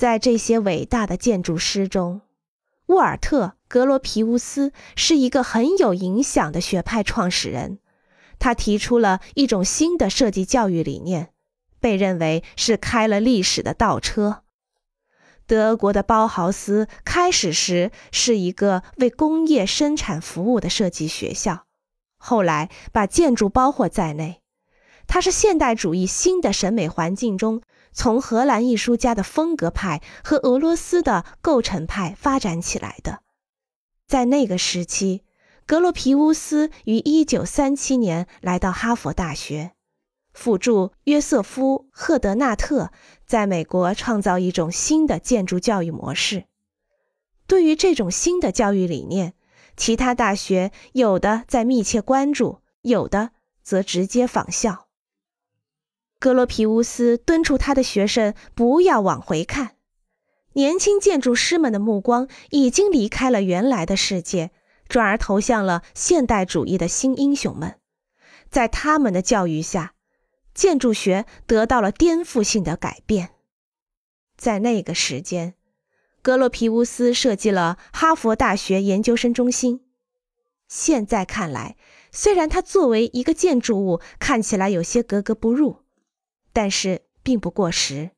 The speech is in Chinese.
在这些伟大的建筑师中，沃尔特·格罗皮乌斯是一个很有影响的学派创始人。他提出了一种新的设计教育理念，被认为是开了历史的倒车。德国的包豪斯开始时是一个为工业生产服务的设计学校，后来把建筑包括在内。它是现代主义新的审美环境中，从荷兰艺术家的风格派和俄罗斯的构成派发展起来的。在那个时期，格罗皮乌斯于1937年来到哈佛大学。辅助约瑟夫·赫德纳特在美国创造一种新的建筑教育模式。对于这种新的教育理念，其他大学有的在密切关注，有的则直接仿效。格罗皮乌斯敦促他的学生不要往回看。年轻建筑师们的目光已经离开了原来的世界，转而投向了现代主义的新英雄们。在他们的教育下，建筑学得到了颠覆性的改变。在那个时间，格罗皮乌斯设计了哈佛大学研究生中心。现在看来，虽然它作为一个建筑物看起来有些格格不入，但是并不过时。